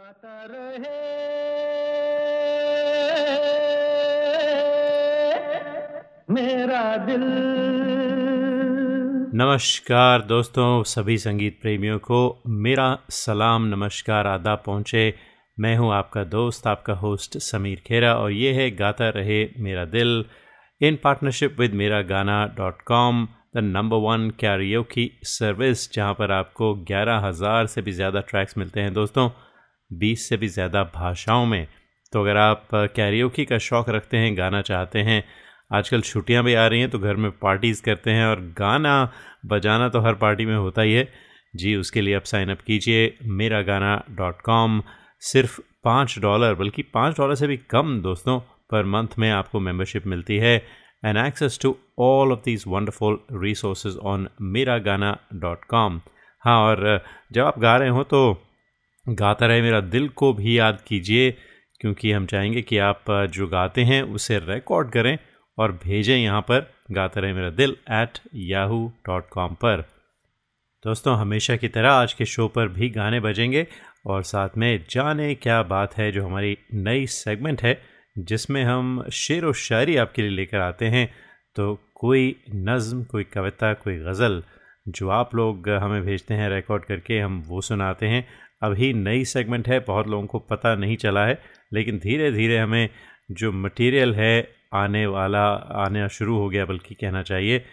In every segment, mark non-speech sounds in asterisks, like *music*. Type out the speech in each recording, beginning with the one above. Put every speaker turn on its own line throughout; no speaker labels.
गाता रहे। मेरा दिल।
नमस्कार दोस्तों, सभी संगीत प्रेमियों को मेरा सलाम, नमस्कार आदा पहुँचे। मैं हूँ आपका दोस्त, आपका होस्ट समीर खेरा और ये है गाता रहे मेरा दिल। इन partnership with Mera Gana dot com the number one karaoke की सर्विस जहाँ पर आपको ग्यारह हज़ार से भी ज़्यादा ट्रैक्स मिलते हैं दोस्तों। बीस से भी ज़्यादा भाषाओं में। तो अगर आप कैरियोकी का शौक़ रखते हैं, गाना चाहते हैं, आजकल छुट्टियाँ भी आ रही हैं तो घर में पार्टीज़ करते हैं और गाना बजाना तो हर पार्टी में होता ही है। जी, उसके लिए आप साइन अप कीजिए मेरा गाना डॉट कॉम, सिर्फ़ पाँच डॉलर, बल्कि पाँच डॉलर से भी कम दोस्तों, पर मंथ में आपको मेंबरशिप मिलती है। And access to all of these wonderful resource on Mera Gana dot com. हाँ और जब आप गा रहे हो तो गाता रहे मेरा दिल को भी याद कीजिए, क्योंकि हम चाहेंगे कि आप जो गाते हैं उसे रिकॉर्ड करें और भेजें यहाँ पर गाता रहे मेरा दिल एट याहू डॉट कॉम पर। दोस्तों, हमेशा की तरह आज के शो पर भी गाने बजेंगे और साथ में जाने क्या बात है जो हमारी नई सेगमेंट है, जिसमें हम शेर व शायरी आपके लिए लेकर आते हैं। तो कोई नज़म, कोई कविता, कोई गज़ल जो आप लोग हमें भेजते हैं रिकॉर्ड करके हम वो सुनाते हैं। अभी नई सेगमेंट है, बहुत लोगों को पता नहीं चला है, लेकिन धीरे धीरे हमें जो मटेरियल है आने वाला, आना शुरू हो गया, बल्कि कहना चाहिए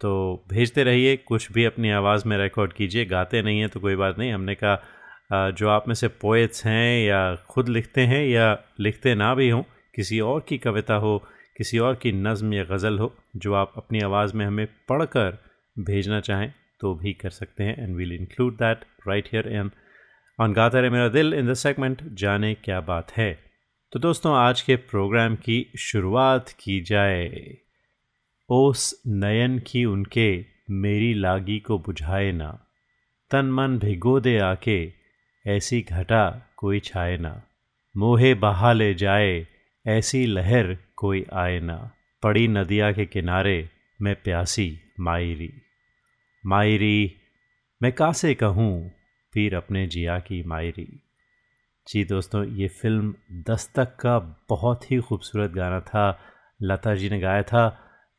तो भेजते रहिए, कुछ भी अपनी आवाज़ में रिकॉर्ड कीजिए, गाते नहीं हैं तो कोई बात नहीं, हमने कहा जो आप में से पोएट्स हैं या खुद लिखते हैं या लिखते ना भी हों, किसी और की कविता हो, किसी और की नज़म या गज़ल हो, जो आप अपनी आवाज़ में हमें पढ़कर भेजना चाहें तो भी कर सकते हैं and we'll include that right here and on Gaata Rahe Mera दिल इन द सेगमेंट जाने क्या बात है तो दोस्तों, आज के प्रोग्राम की शुरुआत की जाए। ओस नयन की उनके, मेरी लागी को बुझाए ना। तन मन भिगो दे आके, ऐसी घटा कोई छाए ना। मोहे बहा ले जाए, ऐसी लहर कोई आए ना। पड़ी नदिया के किनारे, मैं प्यासी मायरी। मायरी, मैं कासे कहूँ? फिर अपने जिया की मायरी। जी दोस्तों, ये फ़िल्म दस्तक का बहुत ही खूबसूरत गाना था। लता जी ने गाया था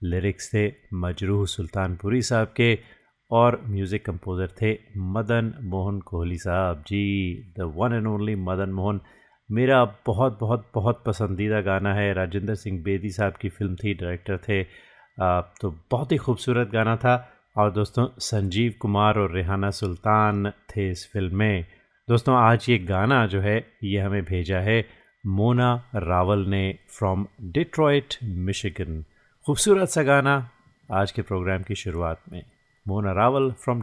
लिरिक्स थे मजरूह सुल्तानपुरी साहब के और म्यूज़िक कंपोज़र थे मदन मोहन कोहली साहब। जी the one and only Madan Mohan. मेरा बहुत बहुत बहुत पसंदीदा गाना है। राजेंद्र सिंह बेदी साहब की फ़िल्म थी डायरेक्टर थे। तो बहुत ही खूबसूरत गाना था। और दोस्तों, संजीव कुमार और रेहाना सुल्तान थे इस फ़िल्म में। दोस्तों, आज ये गाना जो है, ये हमें भेजा है। मोना रावल ने फ्रॉम डिट्रॉइट मिशिगन खूबसूरत सा गाना आज के प्रोग्राम की शुरुआत में। Mona Rawal from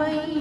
Detroit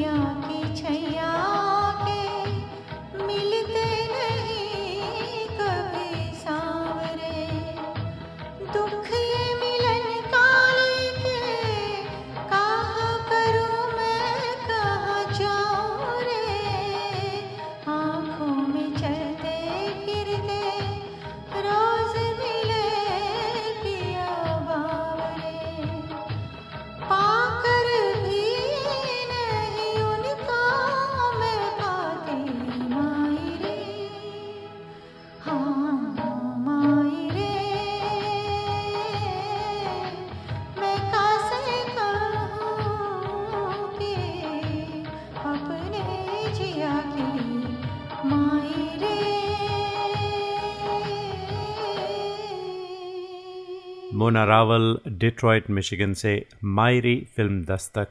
Mona Rawal Detroit Michigan से मायरी film Dastak.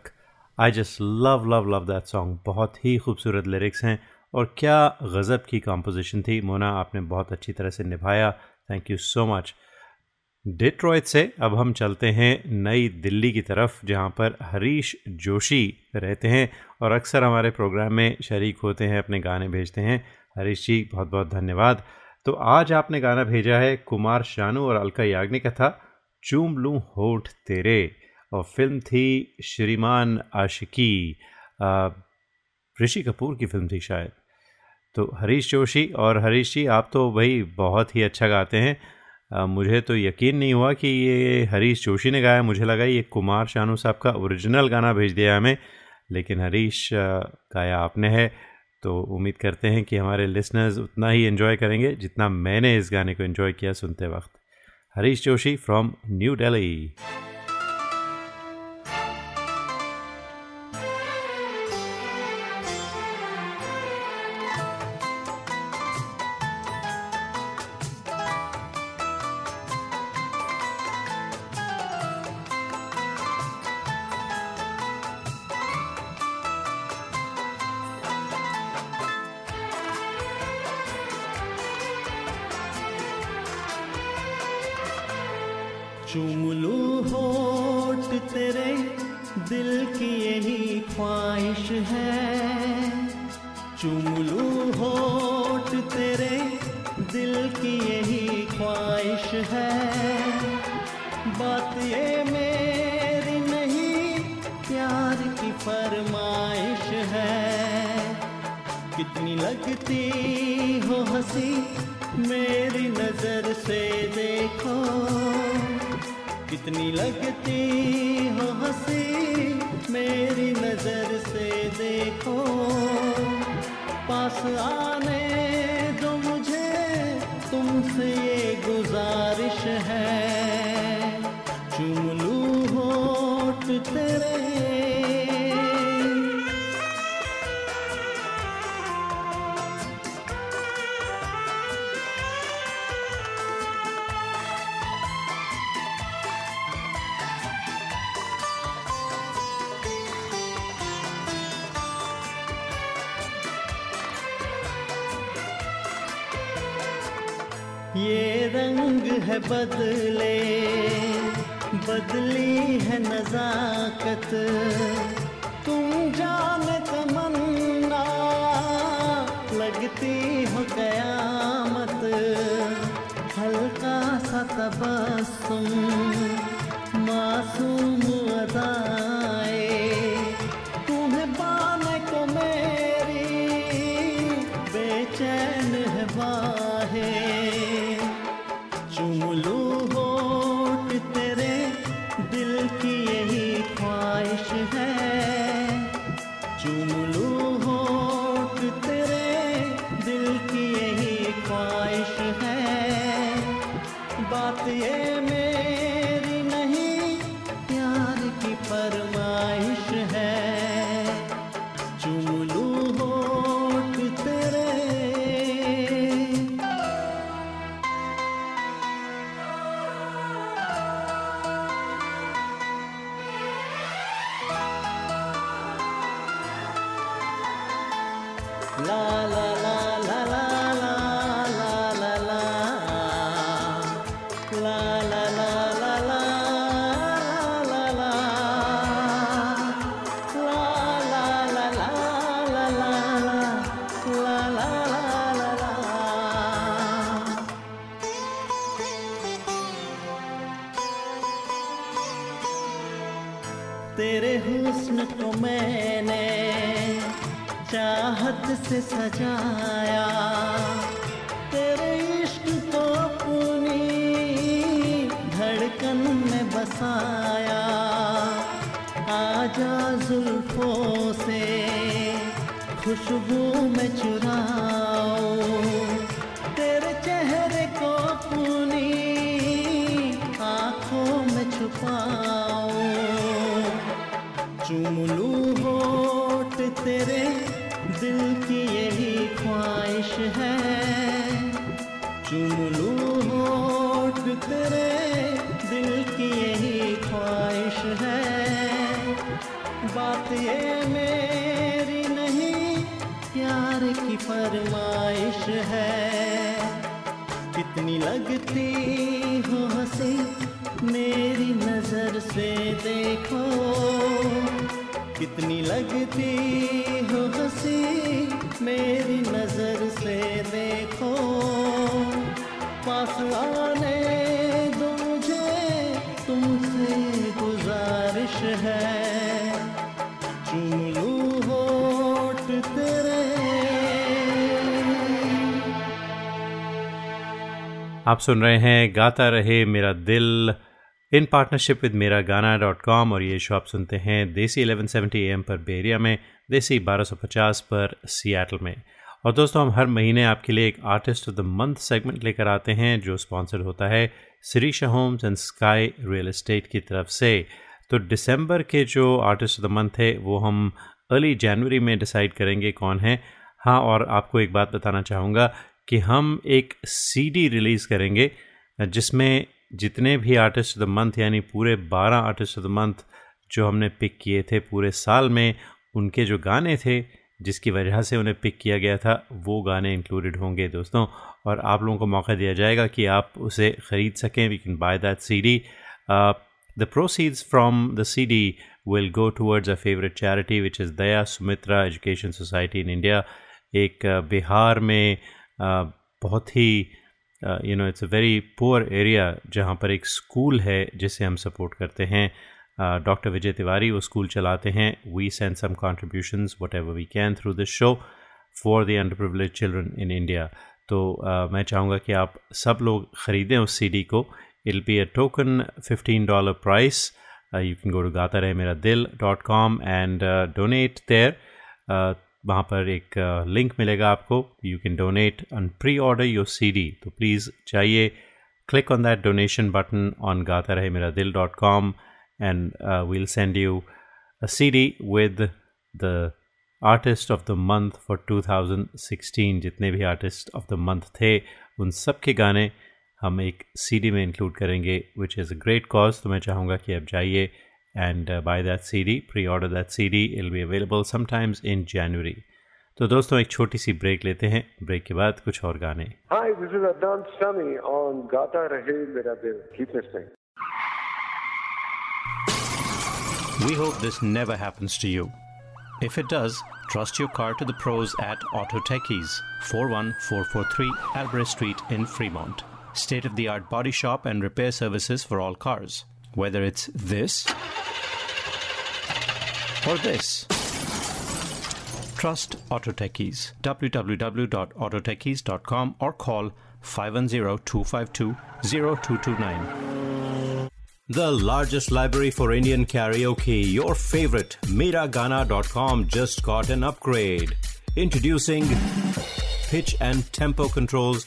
I just love love love that song बहुत ही खूबसूरत लिरिक्स हैं और क्या गज़ब की कंपोजिशन थी। मोना, आपने बहुत अच्छी तरह से निभाया। Thank you so much Detroit से अब हम चलते हैं नई दिल्ली की तरफ़, जहाँ पर हरीश जोशी रहते हैं और अक्सर हमारे प्रोग्राम में शरीक होते हैं, अपने गाने भेजते हैं। हरीश जी, बहुत बहुत धन्यवाद। तो आज आपने गाना भेजा है कुमार शानू और अलका याग्निक का था। चूम लूँ होठ तेरे। और फ़िल्म थी श्रीमान आशिकी। ऋषि कपूर की फ़िल्म थी शायद। तो हरीश जोशी और हरीश जी आप तो भाई बहुत ही अच्छा गाते हैं। आ, मुझे तो यकीन नहीं हुआ कि ये हरीश जोशी ने गाया। मुझे लगा ये कुमार शानू साहब का ओरिजिनल गाना भेज दिया हमें। लेकिन हरीश गाया आपने है। तो उम्मीद करते हैं कि हमारे लिसनर्स उतना ही इन्जॉय करेंगे जितना मैंने इस गाने को इन्जॉय किया सुनते वक्त। Harish Joshi from New Delhi.
बदले, बदली है नजाकत। तुम जाने तमन्ना, लगती हो कयामत। हल्का सा तबस्सुम, मासूम अदाए आजा जुल्फों से खुशबू में चुराओ। तेरे चेहरे को अपनी आँखों में छुपाओ। चुमलू होठ तेरे से देखो कितनी लगती हो हँसी मेरी नज़र से देखो। पास आने दो मुझे, तुमसे गुजारिश है। चूम लूँ होठ तेरे।
आप सुन रहे हैं, गाता रहे मेरा दिल। इन पार्टनरशिप विद मेरा गाना डॉट कॉम और ये शो आप सुनते हैं देसी 1170 एम पर बेरिया में, देसी 1250 पर सियाटल में। और दोस्तों, हम हर महीने आपके लिए एक artist of the month segment लेकर आते हैं, जो स्पॉन्सर्ड होता है Shrisha Homes and Sky Real Estate की तरफ़ से। तो दिसंबर के जो आर्टिस्ट ऑफ़ द मंथ है, वो हम अर्ली जनवरी में डिसाइड करेंगे कौन है। हाँ और आपको एक बात बताना चाहूँगा कि हम एक सीडी रिलीज़ करेंगे, जिसमें जितने भी आर्टिस्ट ऑफ़ द मंथ यानी पूरे 12 आर्टिस्ट ऑफ़ द मंथ जो हमने पिक किए थे पूरे साल में उनके जो गाने थे जिसकी वजह से उन्हें पिक किया गया था वो गाने इंक्लूडेड होंगे दोस्तों। और आप लोगों को मौका दिया जाएगा कि आप उसे ख़रीद सकें। We can buy that C D the proceeds from the C D will go towards a favourite charity which is Daya Sumitra Education Society in India एक uh, बिहार में uh, बहुत ही you know it's a very poor area जहाँ पर एक school है जिसे हम support करते हैं। डॉक्टर विजय तिवारी वो स्कूल चलाते हैं। We send some contributions whatever we can through this show for the underprivileged children in India तो uh, मैं चाहूँगा कि आप सब लोग ख़रीदें उस सीडी को। Ill be a token fifteen dollar price you can go to Gata Rahe Mera Dil dot com and donate there वहाँ पर एक लिंक मिलेगा आपको। You can donate and pre order your CD तो प्लीज़ जाइए click on that donation button on Gata Rahe Mera Dil dot com and we'll send you a C D with the artist of the month for 2016 जितने भी artist of the month थे, उन सब के गाने हम एक सी डी में इंक्लूड करेंगे which is a great cause तो मैं चाहूँगा कि आप जाइए and uh, buy that CD pre-order that CD it'll be available sometimes in January तो दोस्तों एक छोटी सी ब्रेक लेते हैं ब्रेक के बाद कुछ और गाने
Hi, this is Adnan Sami on Gata Rahe Mera Dil. Keep listening.
We hope this never happens to you. If it does, trust your car to the pros at Auto Techies, 41443 Albrecht Street in Fremont. State of the art body shop and repair services for all cars. Whether it's this or this. Trust Auto Techies. www.autotechies.com or call 510-252-0229. The largest library for Indian karaoke, your favorite, Miragana.com just got an upgrade. Introducing pitch and tempo controls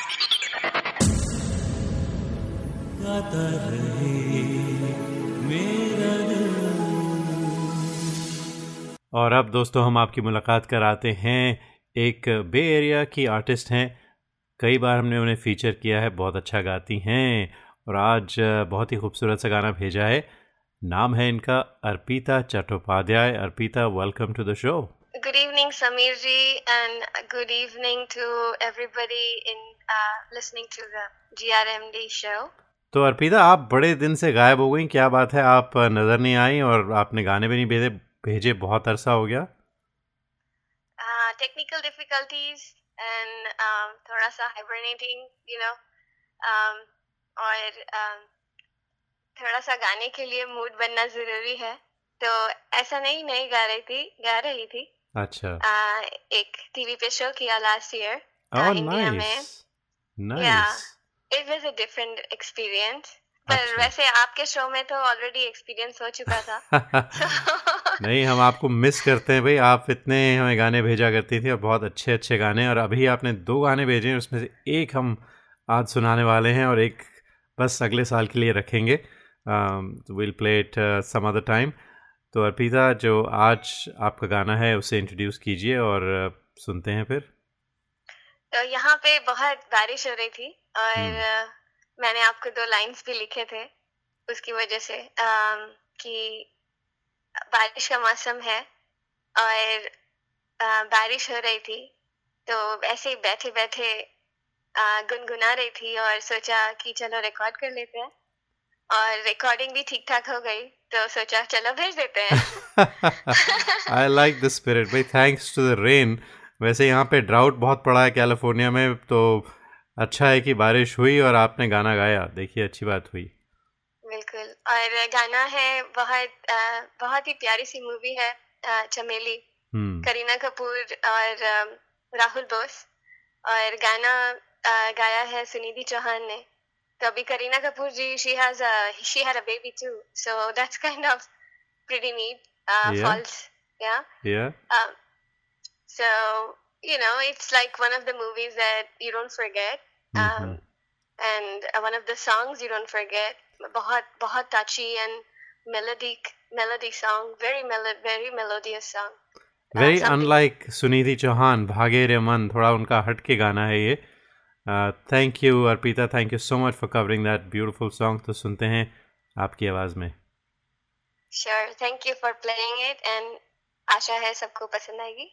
गाता रहे मेरा दिल।
और अब दोस्तों हम आपकी मुलाकात कराते हैं। एक बे एरिया की आर्टिस्ट हैं। कई बार हमने उन्हें फीचर किया है बहुत अच्छा गाती हैं। और आज बहुत ही खूबसूरत सा गाना भेजा है। नाम है इनका Arpita Chattopadhyay. Arpita welcome to the show
good evening Sameer ji and good evening everybody in uh, listening to the GRMD show.
तो अर्पिता आप बड़े दिन से गायब हो गई। क्या बात है? आप नज़र नहीं आई और आपने गाने भी नहीं भेजे भेजे बहुत अरसा हो गया।
difficulties and um, थोड़ा सा you know, um, और um, थोड़ा सा गाने के लिए मूड बनना ज़रूरी है। तो ऐसा नहीं नहीं गा रही थी गा रही थी।
अच्छा।
uh, एक टीवी पे शो किया लास्ट ईयर
ओह
इंडिया में।
Nice
Yeah. It was a different experience. पर
अच्छा।
वैसे आपके शो में तो ऑलरेडी एक्सपीरियंस हो चुका था। *laughs*
नहीं हम आपको मिस करते हैं भाई। आप इतने हमें गाने भेजा करती थी और बहुत अच्छे अच्छे गाने और अभी आपने दो गाने भेजे हैं उसमें से एक हम आज सुनाने वाले हैं और एक बस अगले साल के लिए रखेंगे। Will play it some other time तो अर्पिता जो आज आपका गाना है उसे इंट्रोड्यूस कीजिए और uh, सुनते हैं फिर।
तो यहाँ पे बहुत बारिश हो रही थी। और
हम्म।
मैंने आपको दो लाइंस भी लिखे थे उसकी वजह से कि बारिश का मौसम है और बारिश हो रही थी तो ऐसे ही बैठे बैठे गुनगुना रही थी और सोचा कि चलो रिकॉर्ड कर लेते हैं। और रिकॉर्डिंग भी ठीक ठाक हो गई तो सोचा चलो भेज देते हैं।
आई लाइक द स्पिरिट भाई थैंक्स टू द रेन वैसे यहाँ पे ड्राउट बहुत पड़ा है कैलिफ़ोर्निया में तो अच्छा है कि बारिश हुई और आपने गाना गाया। देखिए अच्छी बात हुई।
बिल्कुल। और गाना है बहुत बहुत ही प्यारी सी मूवी है चमेली।
हम्म।
करीना कपूर और राहुल बोस। और गाना गाया है सुनिधि चौहान ने। तो अभी Kareena Kapoor ji she has she had a baby too so that's kind of
pretty
neat folks
yeah
yeah so you know it's like one of the movies that you don't forget um,
Mhm.
and uh, one of the songs you don't forget
बहुत बहुत touchy and melodic melody song very very melodious song
very
something-
unlike Sunidhi Chauhan भागे रे मन थोड़ा उनका हट के गाना है ये thank you Arpita thank you so much for covering that beautiful song तो सुनते हैं आपकी आवाज़ में
sure thank you for playing it and आशा है सबको पसंद आएगी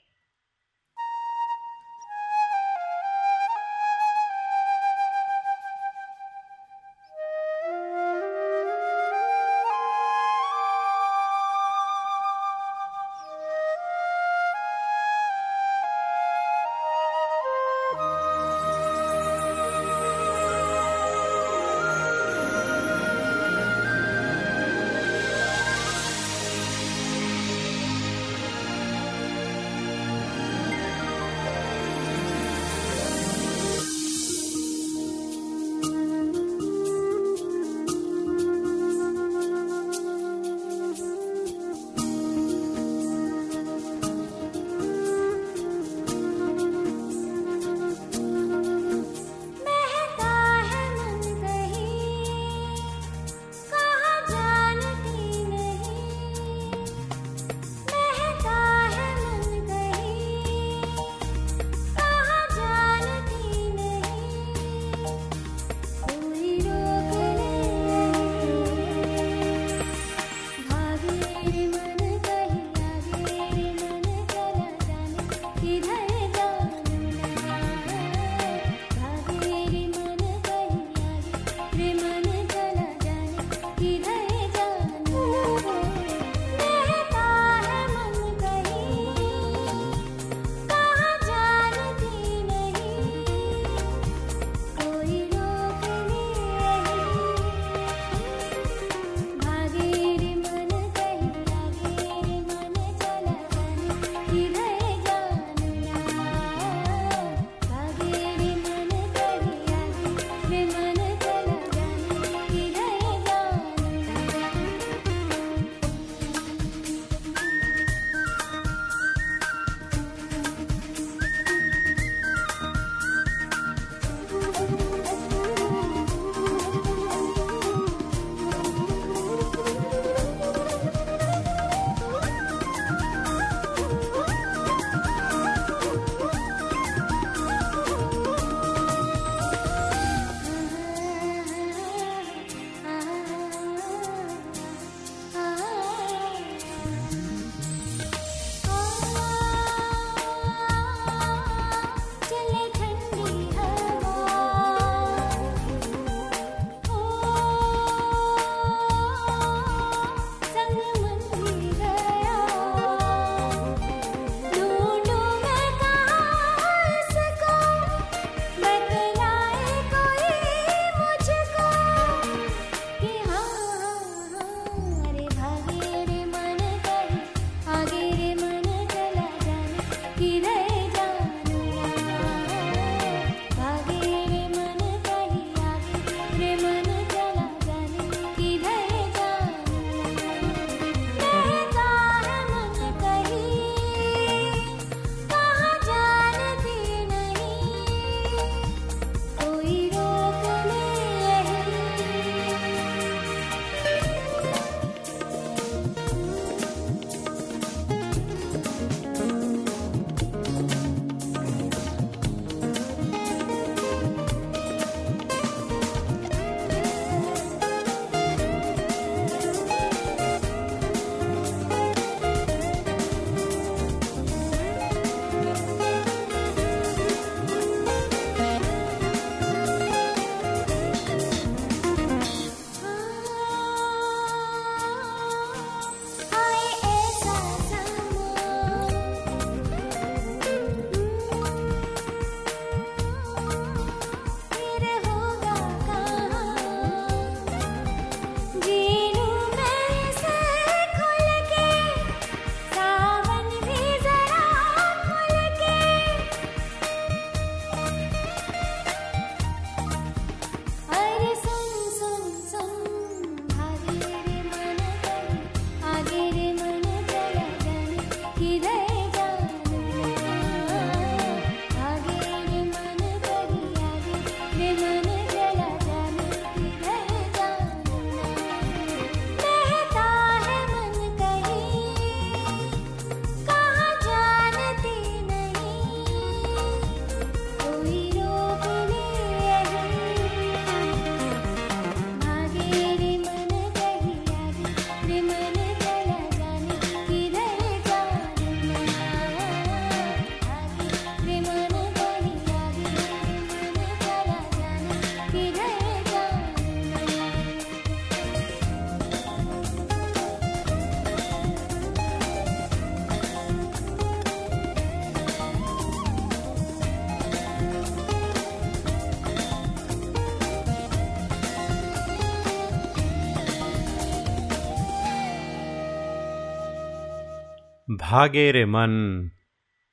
भागे रे मन।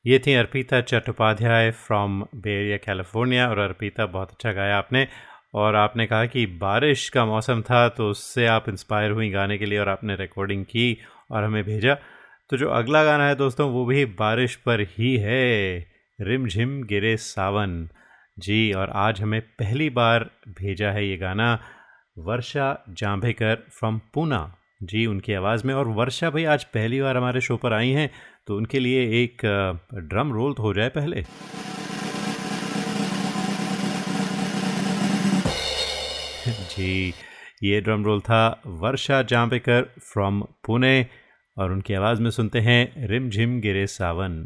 ये थी Arpita Chattopadhyay from bay area California और अर्पिता, बहुत अच्छा गाया आपने। और आपने कहा कि बारिश का मौसम था तो उससे आप इंस्पायर हुई गाने के लिए और आपने रिकॉर्डिंग की और हमें भेजा। तो जो अगला गाना है दोस्तों, वो भी बारिश पर ही है। रिम झिम गिरे सावन। जी, और आज हमें पहली बार भेजा है ये गाना। वर्षा जांभेकर फ्रॉम पूना जी, उनकी आवाज़ में। और वर्षा भाई, आज पहली बार हमारे शो पर आई हैं तो उनके लिए एक ड्रम रोल तो हो जाए पहले। जी, ये ड्रम रोल था वर्षा जांबेकर फ्रॉम पुणे, और उनकी आवाज़ में सुनते
हैं रिम झिम गिरे सावन।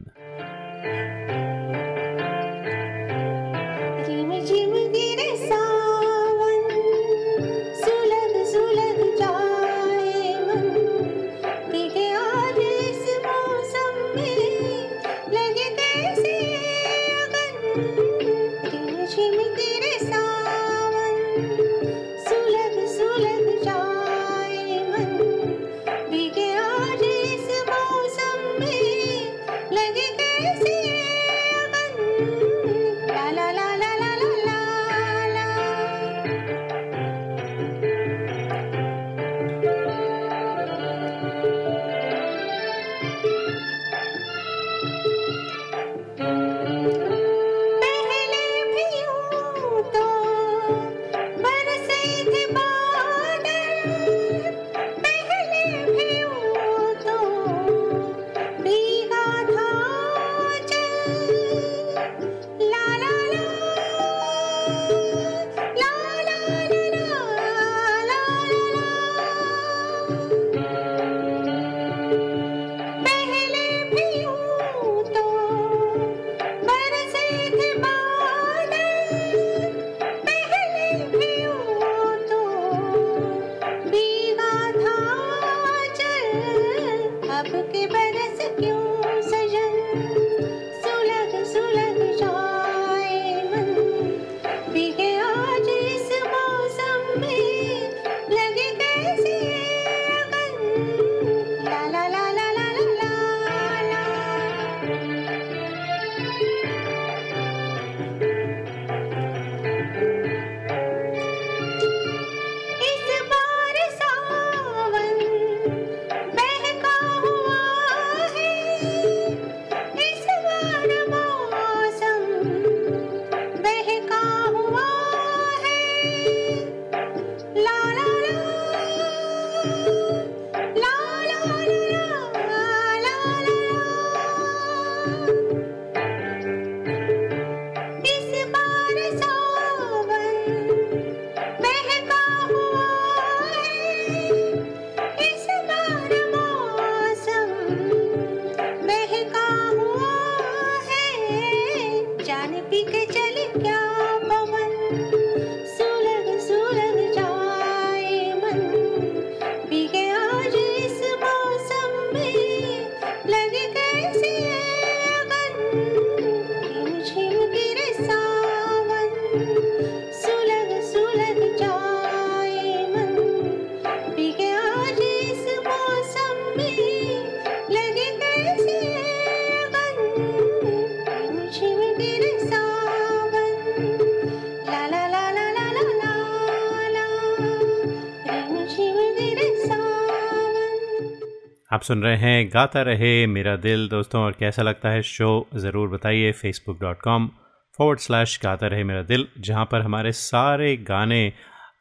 आप सुन रहे हैं, गाता रहे मेरा दिल। दोस्तों, और कैसा लगता है शो, ज़रूर बताइए Facebook dot com forward slash Gata Rahe Mera दिल, जहाँ पर हमारे सारे गाने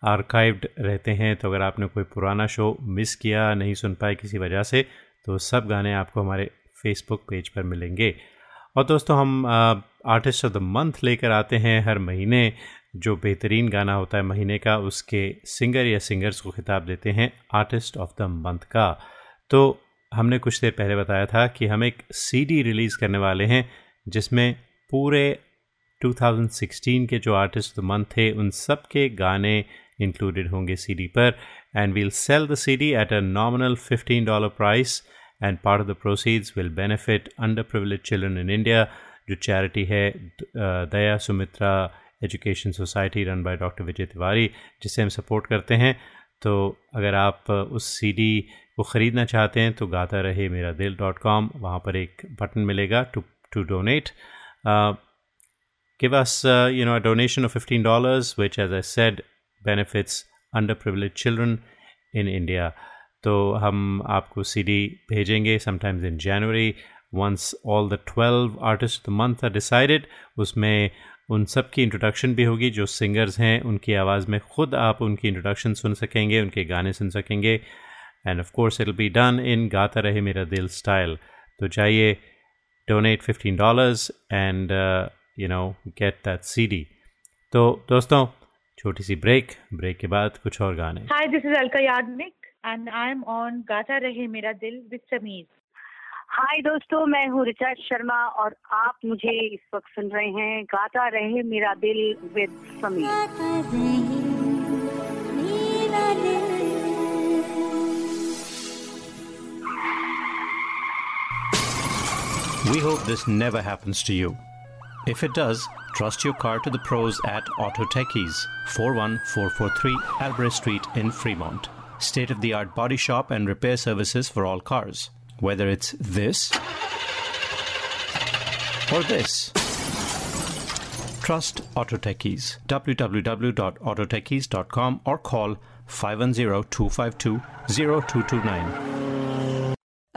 आर्काइव्ड रहते हैं। तो अगर आपने कोई पुराना शो मिस किया, नहीं सुन पाए किसी वजह से तो सब गाने आपको हमारे फेसबुक पेज पर मिलेंगे। और दोस्तों, हम आर्टिस्ट ऑफ़ द मंथ लेकर आते हैं हर महीने। जो बेहतरीन गाना होता है महीने का, उसके सिंगर या सिंगर्स को खिताब देते हैं आर्टिस्ट ऑफ़ द मंथ का। तो हमने कुछ देर पहले बताया था कि हम एक सीडी रिलीज़ करने वाले हैं, जिसमें पूरे 2016 के जो आर्टिस्ट द मंथ थे, उन सब के गाने इंक्लूडेड होंगे सीडी पर। And we'll sell the CD at a nominal 15 dollar price and part of the proceeds will benefit under privilege children in India जो चैरिटी है Daya Sumitra education society run by doctor Vijay Tiwari, जिसे हम support करते हैं। तो अगर आप उस सीडी को ख़रीदना चाहते हैं तो गाता रहे मेरा दिल डॉट कॉम वहाँ पर एक बटन मिलेगा to to donate give us uh, you know a donation of $15 which as i said benefits underprivileged children in india. तो हम आपको सीडी भेजेंगे sometimes in January once all the twelve artist the month are decided उसमें उन सब की introduction भी होगी जो सिंगर्स हैं उनकी आवाज़ में ख़ुद आप उनकी इंट्रोडक्शन सुन सकेंगे उनके गाने सुन सकेंगे। And of course it be done in Gata Rahe Mera Dil style तो चाहिए donate fifteen dollars and you know get that CD तो दोस्तों छोटी सी ब्रेक ब्रेक के बाद कुछ और गाने।
Hi, this is Alka Yagnik and I'm on Gata Rahe Mera Dil with Sameer.
हाय दोस्तों मैं हूँ ऋचा शर्मा और आप मुझे इस वक्त सुन रहे हैं गाता रहे मेरा दिल विद समीर
गाता रहे मेरा दिल
We hope this never happens to you. If it does, trust your car to the pros at Auto Techies, 41443 Albrecht Street in Fremont. State of the art body shop and repair services for all cars. Whether it's this or this. Trust Auto Techies. www.autotechies.com or call 510 252 0229.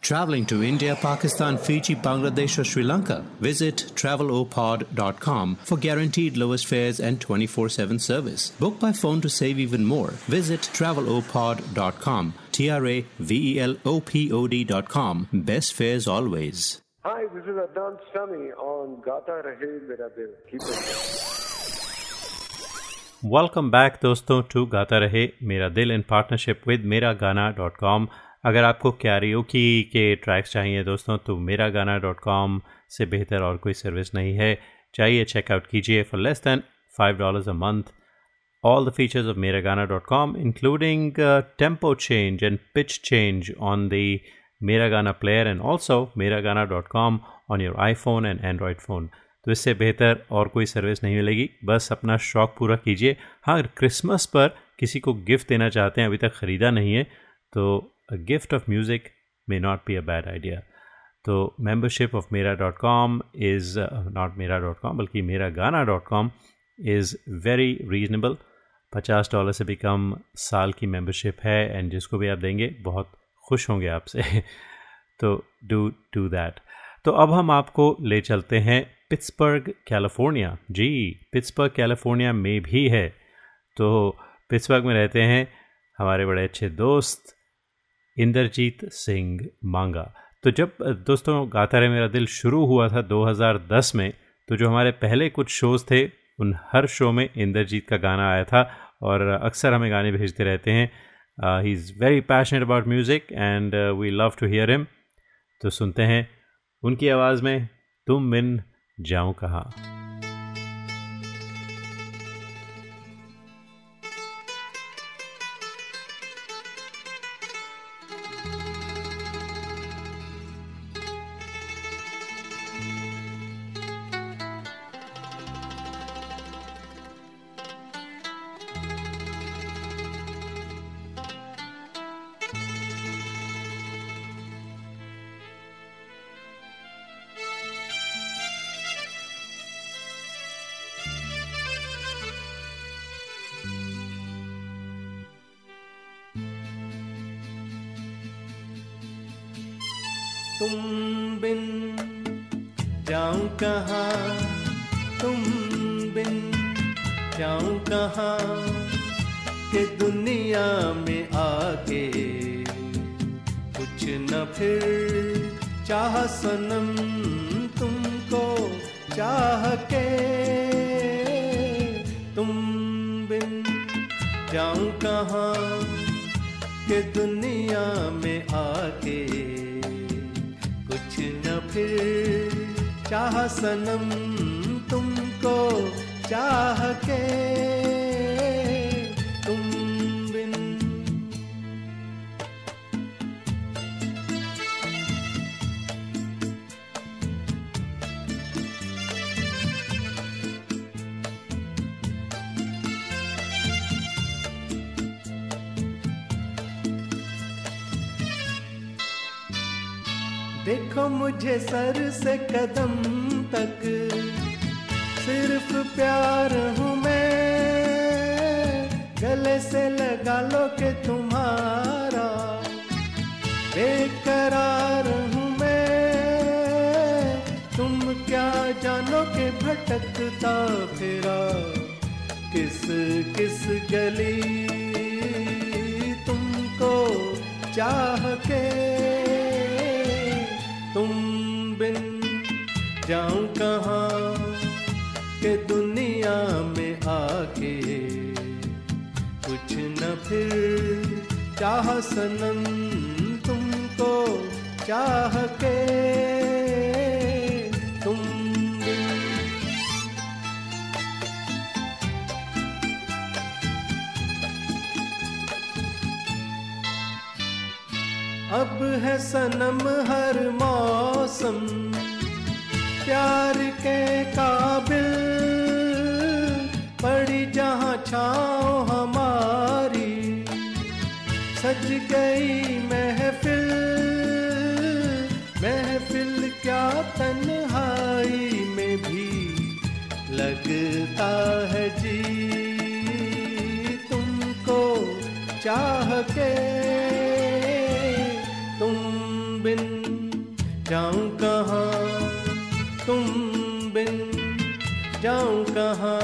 Traveling to India, Pakistan, Fiji, Bangladesh, or Sri Lanka? Visit travelopod.com for guaranteed lowest fares and 24 7 service. Book by phone to save even more. Visit travelopod.com. T R A V E L O P O D.com. Best fares always.
Hi, this is Adnan Sami on Gata Rahe Mera Dil. Keep it.
Welcome back, dosto, to Gata Rahe Mera Dil in partnership with Miragana.com. अगर आपको karaoke के tracks चाहिए दोस्तों तो मेरा गाना dot com से बेहतर और कोई सर्विस नहीं है। चाहिए चेकआउट कीजिए for less than five dollars a month all the features of Mera Gaana all the features of Miragana.com, including uh, tempo change and pitch change on the Miragana player and also Miragana.com on your iPhone and Android phone. तो इससे बेहतर और कोई service नहीं मिलेगी। बस अपना शौक पूरा कीजिए। हाँ अगर क्रिसमस पर किसी को गिफ्ट देना चाहते हैं अभी तक ख़रीदा नहीं है तो gift of music may not be a bad idea तो membership of Mera dot com is not Mera dot com बल्कि Mera Gaana dot com is very reasonable पचास डॉलर से भी कम साल की मेंबरशिप है एंड जिसको भी आप देंगे, बहुत खुश होंगे आपसे। *laughs* तो डू डू दैट तो अब हम आपको ले चलते हैं पिट्सबर्ग, कैलिफ़ोर्निया। जी, पिट्सबर्ग, कैलिफ़ोर्निया में भी है। तो पिट्सबर्ग में रहते हैं हमारे बड़े अच्छे दोस्त इंद्रजीत सिंह मांगा। तो जब दोस्तों, गाता रहे मेरा दिल शुरू हुआ था 2010 में तो जो हमारे पहले कुछ शोज़ थे, उन हर शो में इंद्रजीत का गाना आया था और अक्सर हमें गाने भेजते रहते हैं। He is very passionate about music and we love to hear him तो सुनते हैं उनकी आवाज़ में, तुम बिन जाऊँ कहाँ?
देखो मुझे सर से कदम तक। सिर्फ़ प्यार हूँ मैं। गले से लगा लो के तुम्हारा। बेकरार हूँ मैं। तुम क्या जानो के भटकता फिरा। किस किस गली तुमको चाह के चाह सनम तुमको चाह के। तुम अब है सनम हर मौसम, प्यार के काबिल पड़ी जहाँ छाओ सज गई महफिल। महफिल क्या तन्हाई में भी लगता है जी। तुमको चाह के तुम बिन जाऊँ कहाँ? तुम बिन जाऊँ कहाँ?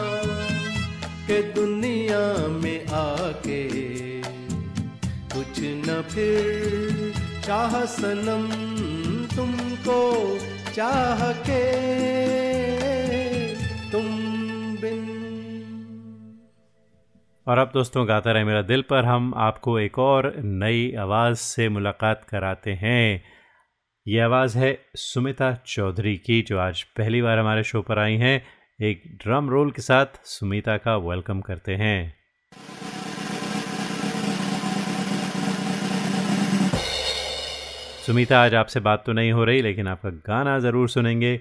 के दुनिया फिर चाह सनम तुमको चाह के। तुम
और अब दोस्तों, गाता रहे मेरा दिल पर, हम आपको एक और नई आवाज़ से मुलाकात कराते हैं। ये आवाज़ है सुमिता चौधरी की, जो आज पहली बार हमारे शो पर आई हैं। एक ड्रम रोल के साथ सुमिता का वेलकम करते हैं। सुमिता, आज आपसे बात तो नहीं हो रही, लेकिन आपका गाना ज़रूर सुनेंगे।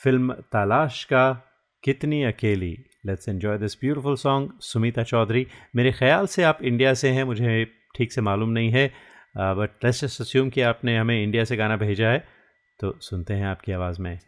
फ़िल्म तलाश का कितनी अकेली। Let's enjoy this beautiful song Sumita Chaudhary. मेरे ख्याल से आप इंडिया से हैं, मुझे ठीक से मालूम नहीं है बट लेट्स जस्ट अस्यूम कि आपने हमें इंडिया से गाना भेजा है तो सुनते हैं आपकी आवाज़ में।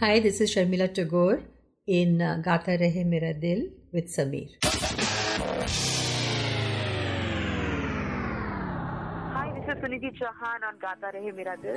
Hi, this is Sharmila Tagore in uh, Gata Rehe Mera Dil with Sameer.
Hi, this is Suniti Chauhan on Gata Rehe Mera Dil.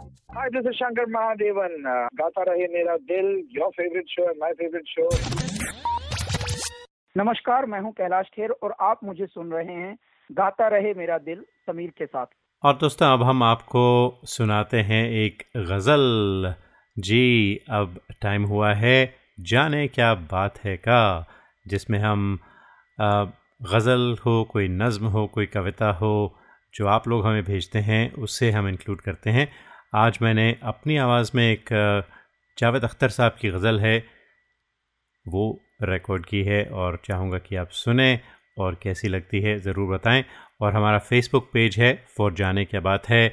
Hi, this is Shankar Mahadevan. Uh, Gata Rahe Mera Dil, your favorite show and my favorite show. नमस्कार मैं हूँ कैलाश खेर और आप मुझे सुन रहे हैं गाता रहे मेरा दिल समीर के साथ
और दोस्तों अब हम आपको सुनाते हैं एक गज़ल जी अब टाइम हुआ है जाने क्या बात है का जिसमें हम गज़ल हो कोई नज़म हो कोई कविता हो जो आप लोग हमें भेजते हैं उससे हम इंक्लूड करते हैं आज मैंने अपनी आवाज़ में एक जावेद अख्तर साहब की गज़ल है, वो रिकॉर्ड की है और चाहूँगा कि आप सुने और कैसी लगती है, ज़रूर बताएँ। और हमारा फेसबुक पेज है for Jaane Kya Baat Hai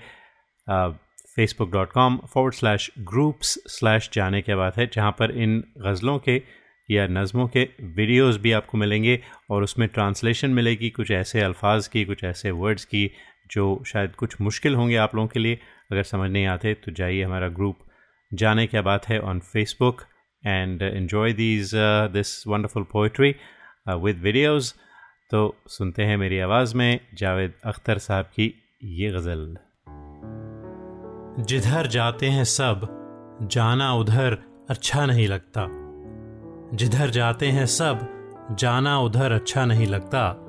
Facebook dot com forward slash groups slash Jaane Kya Baat है, जहाँ पर इन गज़लों के या नज़मों के वीडियोस भी आपको मिलेंगे और उसमें ट्रांसलेशन मिलेगी, कुछ ऐसे अल्फाज की, कुछ ऐसे वर्ड्स की, जो शायद कुछ मुश्किल होंगे आप लोगों के लिए। अगर समझ नहीं आते तो जाइए हमारा group Jaane Kya Baat Hai on Facebook and enjoy these this wonderful poetry with videos तो सुनते हैं मेरी आवाज़ में जावेद अख्तर साहब की ये गज़ल। जिधर जाते हैं सब, जाना उधर अच्छा नहीं लगता। जिधर जाते हैं सब, जाना उधर अच्छा नहीं लगता।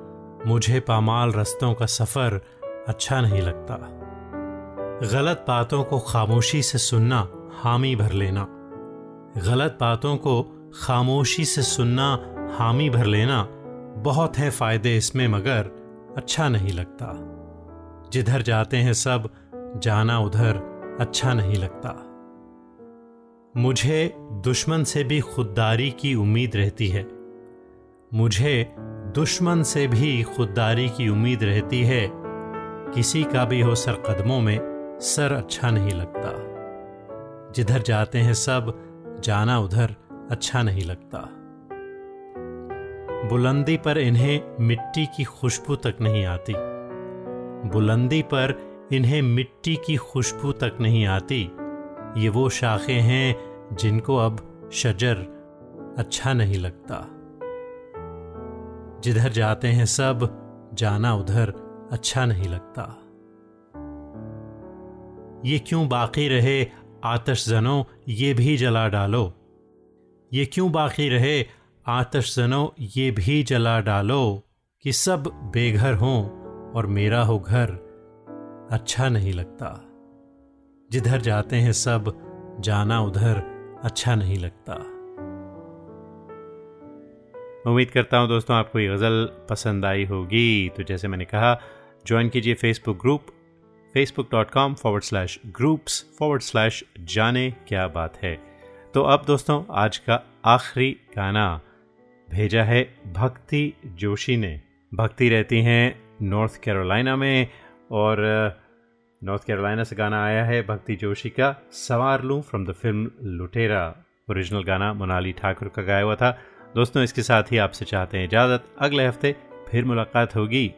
मुझे पामाल रस्तों का सफ़र अच्छा नहीं लगता। गलत बातों को खामोशी से सुनना, हामी भर लेना। गलत बातों को खामोशी से सुनना, हामी भर लेना, बहुत हैं फ़ायदे इसमें मगर अच्छा नहीं लगता। जिधर जाते हैं सब, जाना उधर अच्छा नहीं लगता। मुझे दुश्मन से भी खुददारी की उम्मीद रहती है। मुझे दुश्मन से भी खुददारी की उम्मीद रहती है। किसी का भी हो सर कदमों में सर अच्छा नहीं लगता। जिधर जाते हैं सब, जाना उधर अच्छा नहीं लगता। बुलंदी पर इन्हें मिट्टी की खुशबू तक नहीं आती। बुलंदी पर इन्हें मिट्टी की खुशबू तक नहीं आती। ये वो शाखें हैं जिनको अब शजर अच्छा नहीं लगता। जिधर जाते हैं सब, जाना उधर अच्छा नहीं लगता। ये क्यों बाकी रहे आतश जनो ये भी जला डालो। ये क्यों बाकी रहे आतश जनो ये भी जला डालो कि सब बेघर हों और मेरा हो घर। अच्छा नहीं लगता। जिधर जाते हैं सब, जाना उधर अच्छा नहीं लगता।
उम्मीद करता हूँ दोस्तों आपको ये गज़ल पसंद आई होगी। तो जैसे मैंने कहा, ज्वाइन कीजिए Facebook group Facebook dot com forward slash groups forward slash Jaane Kya Baat है। तो अब दोस्तों, आज का आखिरी गाना भेजा है भक्ति जोशी ने। भक्ति रहती हैं नॉर्थ कैरोलिना में और नॉर्थ कैरोलिना से गाना आया है भक्ति जोशी का Sawaar Loon from the film Lootera. Original गाना मोनाली ठाकुर का गाया हुआ था। दोस्तों, इसके साथ ही आपसे चाहते हैं इजाज़त। अगले हफ़्ते फिर मुलाकात होगी।